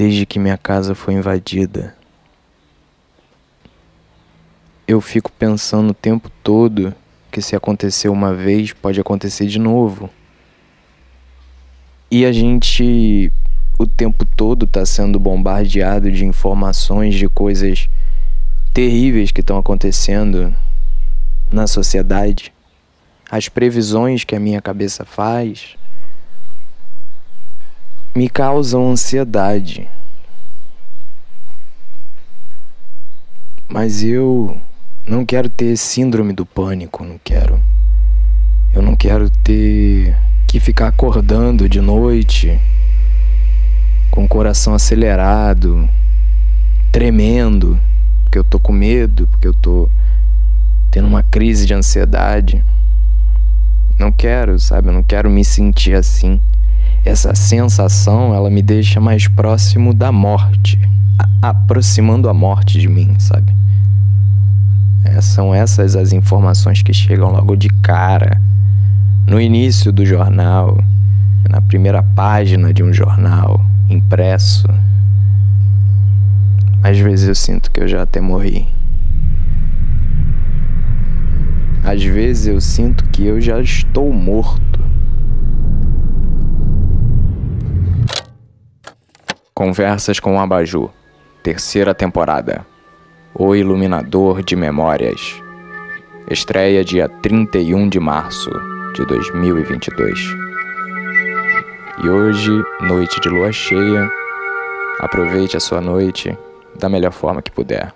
desde que minha casa foi invadida. Eu fico pensando o tempo todo que se aconteceu uma vez, pode acontecer de novo. E a gente o tempo todo está sendo bombardeado de informações de coisas terríveis que estão acontecendo na sociedade. As previsões que a minha cabeça faz me causam ansiedade. Mas eu não quero ter síndrome do pânico, não quero. Eu não quero ter que ficar acordando de noite com o coração acelerado, tremendo, porque eu tô com medo, porque eu tô tendo uma crise de ansiedade. Não quero, sabe? Eu não quero me sentir assim. Essa sensação, ela me deixa mais próximo da morte, aproximando a morte de mim, sabe? É, são essas as informações que chegam logo de cara, no início do jornal, na primeira página de um jornal impresso. Às vezes eu sinto que eu já até morri. Às vezes eu sinto que eu já estou morto. Conversas com o Abaju, terceira temporada. O Iluminador de Memórias. Estreia dia 31 de março de 2022. E hoje, noite de lua cheia, aproveite a sua noite da melhor forma que puder.